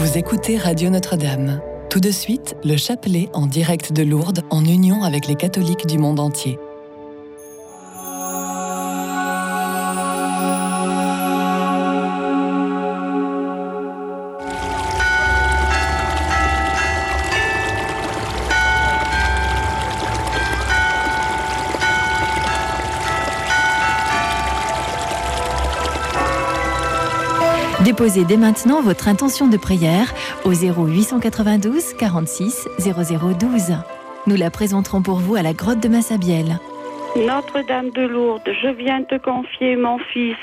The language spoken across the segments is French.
Vous écoutez Radio Notre-Dame. Tout de suite, le chapelet en direct de Lourdes en union avec les catholiques du monde entier. Déposez dès maintenant votre intention de prière au 0892 46 0012. Nous la présenterons pour vous à la grotte de Massabielle. Notre-Dame de Lourdes, je viens te confier mon fils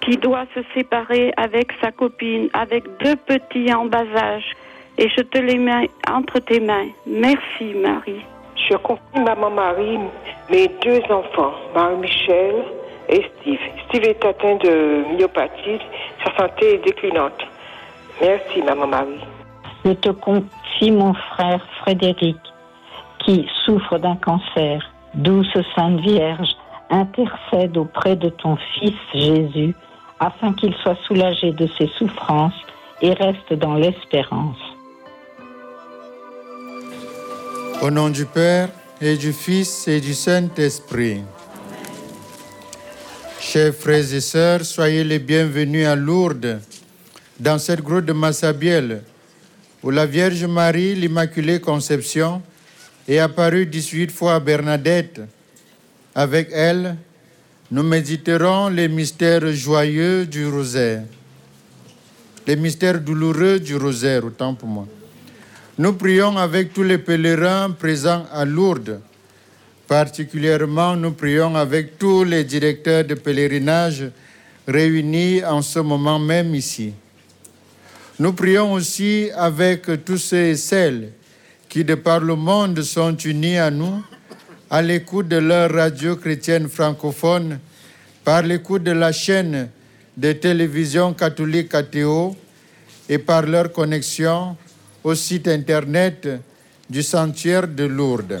qui doit se séparer avec sa copine, avec deux petits en bas âge, et je te les mets entre tes mains. Merci Marie. Je confie maman Marie mes deux enfants, Marie-Michel et Steve. Steve est atteint de myopathie, sa santé est déclinante. Merci, maman Marie. Je te confie mon frère Frédéric, qui souffre d'un cancer. Douce Sainte Vierge, intercède auprès de ton Fils Jésus, afin qu'il soit soulagé de ses souffrances et reste dans l'espérance. Au nom du Père et du Fils et du Saint-Esprit. Chers frères et sœurs, soyez les bienvenus à Lourdes, dans cette grotte de Massabielle, où la Vierge Marie, l'Immaculée Conception, est apparue 18 fois à Bernadette. Avec elle, nous méditerons les mystères joyeux du rosaire, les mystères douloureux du rosaire, autant pour moi. Nous prions avec tous les pèlerins présents à Lourdes Particulièrement, nous prions avec tous les directeurs de pèlerinage réunis en ce moment même ici. Nous prions aussi avec tous ceux et celles qui, de par le monde, sont unis à nous, à l'écoute de leur radio chrétienne francophone, par l'écoute de la chaîne de télévision catholique ATO et par leur connexion au site internet du sanctuaire de Lourdes.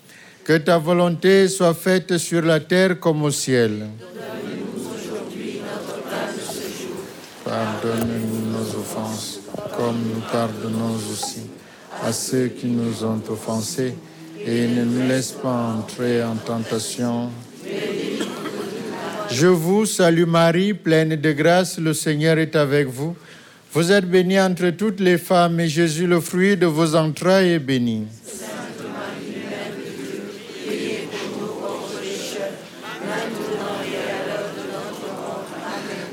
que ta volonté soit faite sur la terre comme au ciel. Pardonne-nous nos offenses, comme nous pardonnons aussi à ceux qui nous ont offensés, et ne nous laisse pas entrer en tentation. Je vous salue Marie, pleine de grâce, le Seigneur est avec vous. Vous êtes bénie entre toutes les femmes, et Jésus, le fruit de vos entrailles, est béni.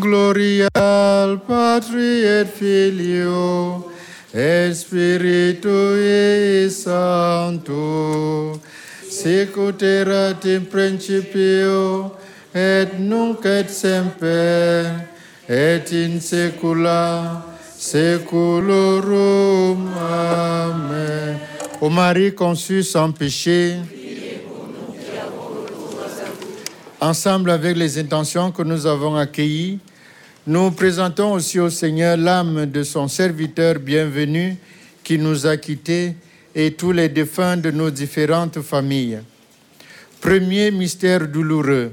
Gloria al Patri et Filio et Spiritui Sancto, sicut erat in principio et nunc et semper et in saecula saeculorum. Amen. Ô Marie conçue sans péché, ensemble avec les intentions que nous avons accueillies, nous présentons aussi au Seigneur l'âme de son serviteur bienvenu qui nous a quittés et tous les défunts de nos différentes familles. Premier mystère douloureux,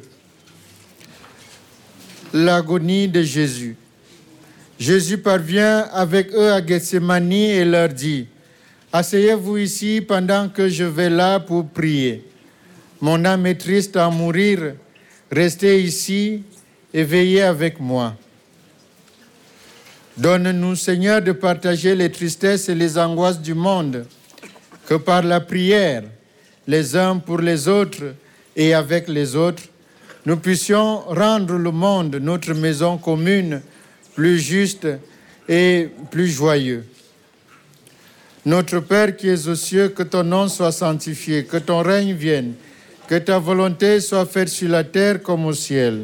l'agonie de Jésus. Jésus parvient avec eux à Gethsemane et leur dit, Asseyez-vous ici pendant que je vais là pour prier. Mon âme est triste à mourir, restez ici et veillez avec moi. Donne-nous, Seigneur, de partager les tristesses et les angoisses du monde, que par la prière, les uns pour les autres et avec les autres, nous puissions rendre le monde, notre maison commune, plus juste et plus joyeux. Notre Père qui es aux cieux, que ton nom soit sanctifié, que ton règne vienne, que ta volonté soit faite sur la terre comme au ciel.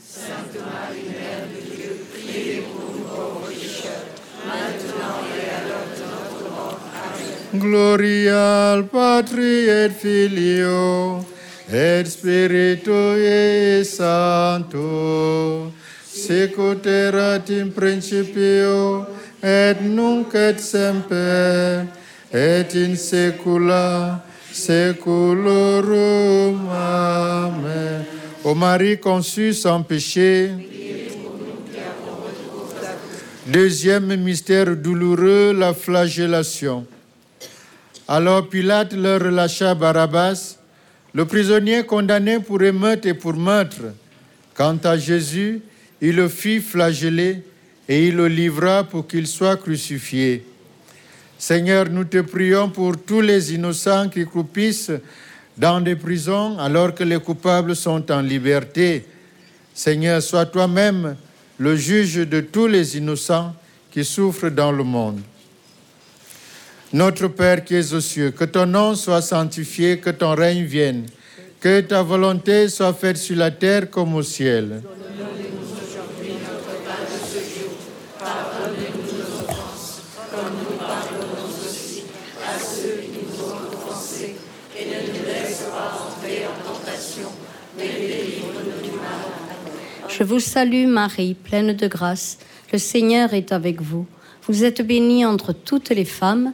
Gloria Patri et Filio et Spiritui Sancto, sicut in principio et nunc et semper et in saecula saeculorum. Amen. Ô Marie conçue sans péché, deuxième mystère douloureux, la flagellation. Alors Pilate leur relâcha Barabbas, le prisonnier condamné pour émeute et pour meurtre. Quant à Jésus, il le fit flageller et il le livra pour qu'il soit crucifié. Seigneur, nous te prions pour tous les innocents qui croupissent dans des prisons alors que les coupables sont en liberté. Seigneur, sois toi-même le juge de tous les innocents qui souffrent dans le monde. Notre Père qui es aux cieux, que ton nom soit sanctifié, que ton règne vienne, que ta volonté soit faite sur la terre comme au ciel. Je vous salue Marie, pleine de grâce. Le Seigneur est avec vous. Vous êtes bénie entre toutes les femmes,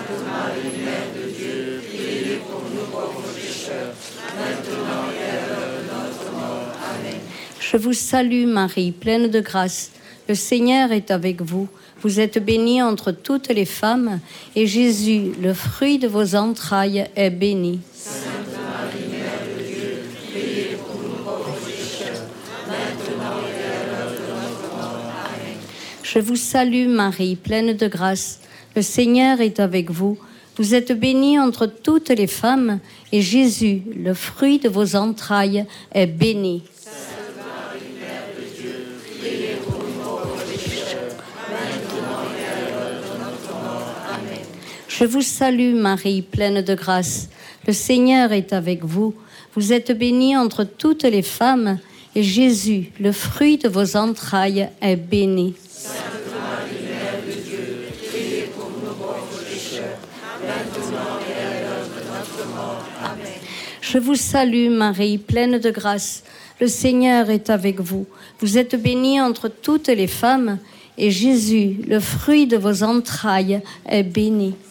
Je vous salue Marie, pleine de grâce. Le Seigneur est avec vous. Vous êtes bénie entre toutes les femmes, et Jésus, le fruit de vos entrailles, est béni. Je vous salue Marie, pleine de grâce. Le Seigneur est avec vous. Vous êtes bénie entre toutes les femmes, et Jésus, le fruit de vos entrailles, est béni. Je vous salue Marie, pleine de grâce. Le Seigneur est avec vous. Vous êtes bénie entre toutes les femmes, et Jésus, le fruit de vos entrailles, est béni. Sainte Marie, Mère de Dieu, et à notre mort. Amen. Je vous salue Marie, pleine de grâce. Le Seigneur est avec vous. Vous êtes bénie entre toutes les femmes, et Jésus, le fruit de vos entrailles, est béni.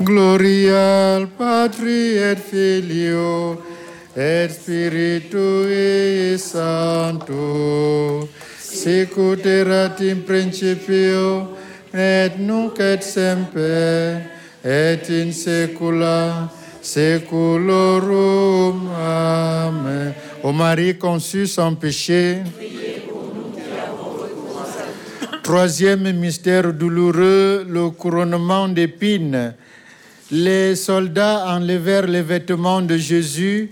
Gloria al Patri et Filio et Spiritui Sancto, sicut erat in principio et nunc et semper et in saecula saeculorum. Amen. Ô Marie conçue sans péché, Troisième mystère douloureux, le couronnement d'épines. Les soldats enlevèrent les vêtements de Jésus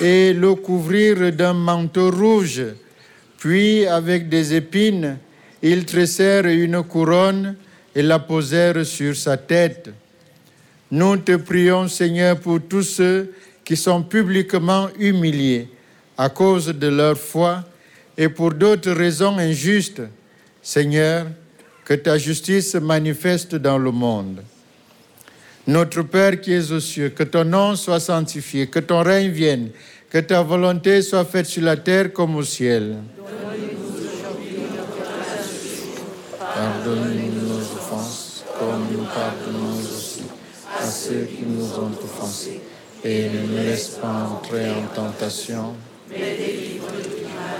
et le couvrirent d'un manteau rouge. Puis, avec des épines, ils tressèrent une couronne et la posèrent sur sa tête. Nous te prions, Seigneur, pour tous ceux qui sont publiquement humiliés à cause de leur foi et pour d'autres raisons injustes. Seigneur, que ta justice se manifeste dans le monde. Notre Père qui es aux cieux, que ton nom soit sanctifié, que ton règne vienne, que ta volonté soit faite sur la terre comme au ciel. Pardonne-nous nos offenses, comme nous pardonnons aussi à ceux qui nous ont offensés. Et ne nous laisse pas entrer en tentation.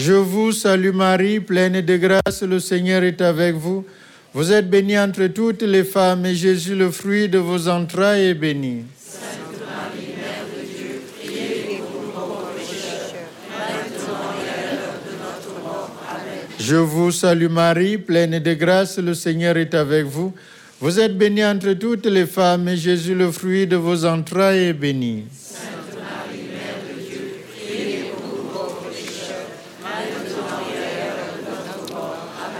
Je vous salue Marie, pleine de grâce, le Seigneur est avec vous. Vous êtes bénie entre toutes les femmes, et Jésus, le fruit de vos entrailles, est béni. Sainte Marie, Mère de Dieu, priez pour. Amen. Je vous salue Marie, pleine de grâce, le Seigneur est avec vous. Vous êtes bénie entre toutes les femmes, et Jésus, le fruit de vos entrailles, est béni. Sainte Marie, Mère de Dieu, priez pour nous pauvres pécheurs, maintenant et à l'heure de notre mort. Amen.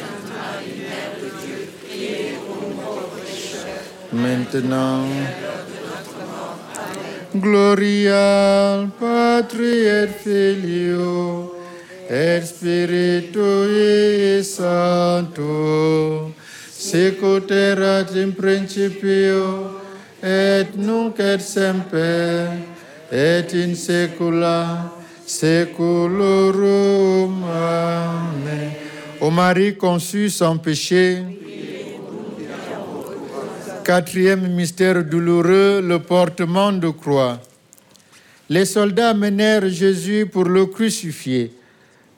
Maintenant, Gloria al Patri et Filio et Spiritui Sancto, sicut erat in principio et nunc et semper et in saecula saeculorum. Amen. Ô Marie conçue sans péché, Quatrième mystère douloureux, le portement de croix. Les soldats menèrent Jésus pour le crucifier.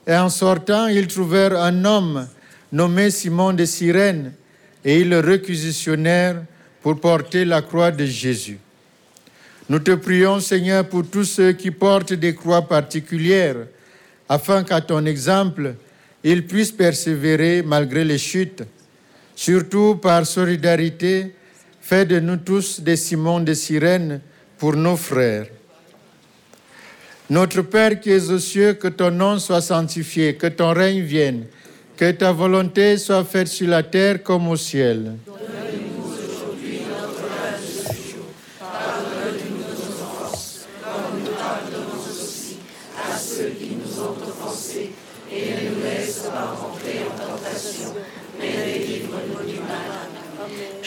Et en sortant, ils trouvèrent un homme nommé Simon de Cyrène et ils le réquisitionnèrent pour porter la croix de Jésus. Nous te prions, Seigneur, pour tous ceux qui portent des croix particulières, afin qu'à ton exemple, ils puissent persévérer malgré les chutes. Surtout par solidarité, fais de nous tous des Simons de Cyrène pour nos frères. Notre Père qui es aux cieux, que ton nom soit sanctifié, que ton règne vienne, que ta volonté soit faite sur la terre comme au ciel.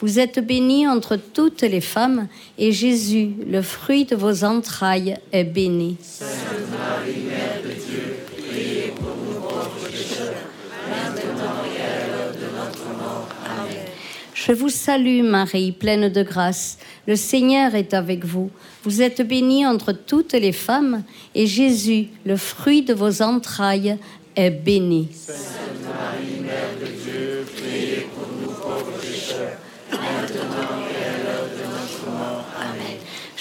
Vous êtes bénie entre toutes les femmes, et Jésus, le fruit de vos entrailles, est béni. Je vous salue Marie, pleine de grâce. Le Seigneur est avec vous. Vous êtes bénie entre toutes les femmes, et Jésus, le fruit de vos entrailles, est béni.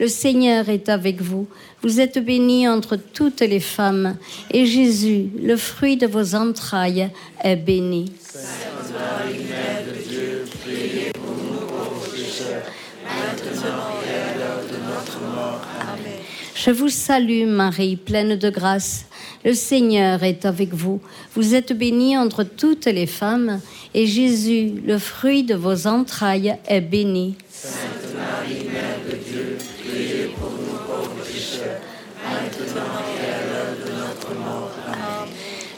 Le Seigneur est avec vous. Vous êtes bénie entre toutes les femmes, et Jésus, le fruit de vos entrailles, est béni. Je vous salue Marie, pleine de grâce. Le Seigneur est avec vous. Vous êtes bénie entre toutes les femmes, et Jésus, le fruit de vos entrailles, est béni.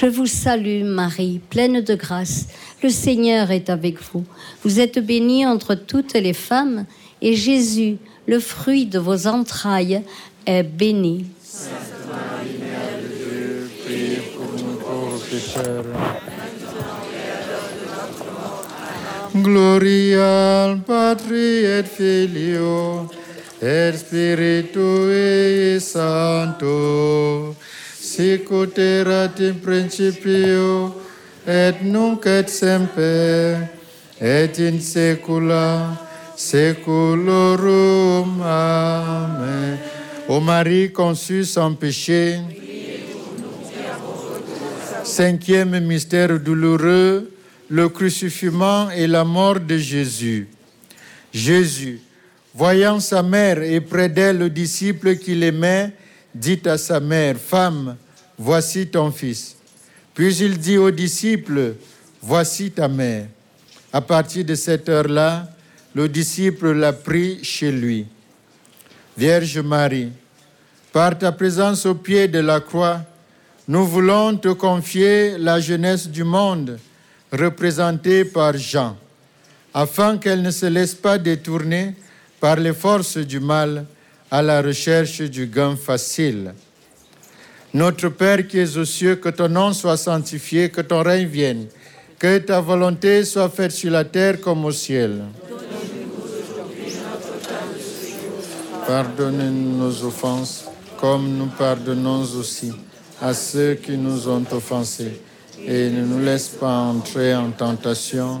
Je vous salue Marie, pleine de grâce. Le Seigneur est avec vous. Vous êtes bénie entre toutes les femmes, et Jésus, le fruit de vos entrailles, est béni. Sainte Marie, Mère de Dieu, Priez pour nous pauvres pécheurs. Gloria al Patri et Filio et Spiritui Sancto, sic ut erat in principio et nunc et semper et in saecula saeculorum. Amen. Ô Marie conçue sans péché, Cinquième mystère douloureux, le crucifixion et la mort de Jésus. Jésus, voyant sa mère et près d'elle le disciple qu'il aimait, dit à sa mère, Femme, voici ton fils. Puis il dit aux disciples, Voici ta mère. À partir de cette heure-là, le disciple l'a pris chez lui. Vierge Marie, par ta présence au pied de la croix, nous voulons te confier la jeunesse du monde, représentée par Jean, afin qu'elle ne se laisse pas détourner par les forces du mal à la recherche du gain facile. Notre Père qui es aux cieux, que ton nom soit sanctifié, que ton règne vienne, que ta volonté soit faite sur la terre comme au ciel. Pardonne-nous nos offenses, comme nous pardonnons aussi à ceux qui nous ont offensés. Et ne nous laisse pas entrer en tentation.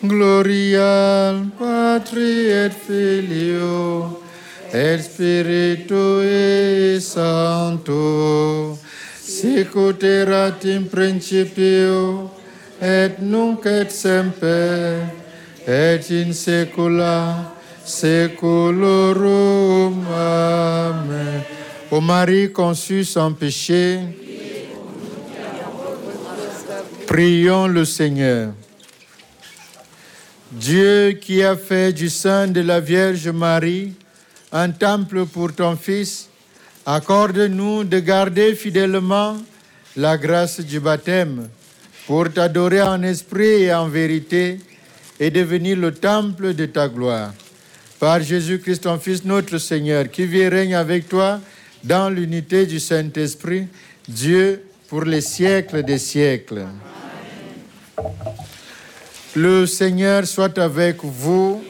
Gloria Patri et Filio et Spiritui Sancto, sicut erat in principio et nunc et semper et in saecula saeculorum. Amen. Ô Marie conçue sans péché, prions le Seigneur. Dieu qui a fait du sein de la Vierge Marie un temple pour ton Fils, accorde-nous de garder fidèlement la grâce du baptême pour t'adorer en esprit et en vérité et devenir le temple de ta gloire. Par Jésus-Christ, ton Fils, notre Seigneur, qui vit et règne avec toi dans l'unité du Saint-Esprit, Dieu pour les siècles des siècles. Le Seigneur soit avec vous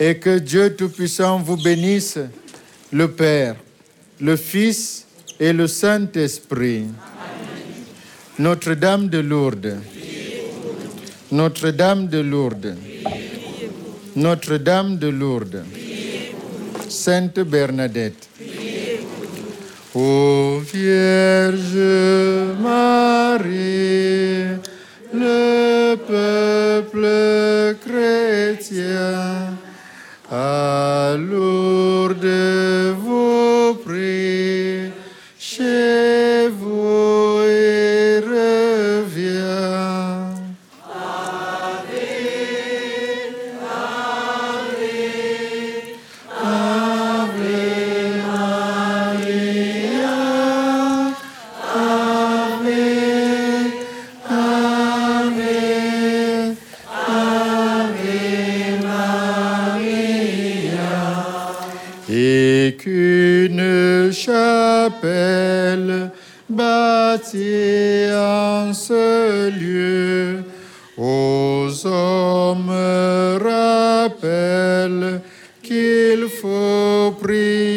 et que Dieu Tout-Puissant vous bénisse, le Père, le Fils et le Saint-Esprit. Notre-Dame de Lourdes, Notre-Dame de Lourdes, Notre-Dame de Lourdes, Sainte Bernadette, Ô Vierge Marie, le peuple chrétien, à Lourdes Qu'une chapelle bâtie en ce lieu aux hommes rappelle qu'il faut prier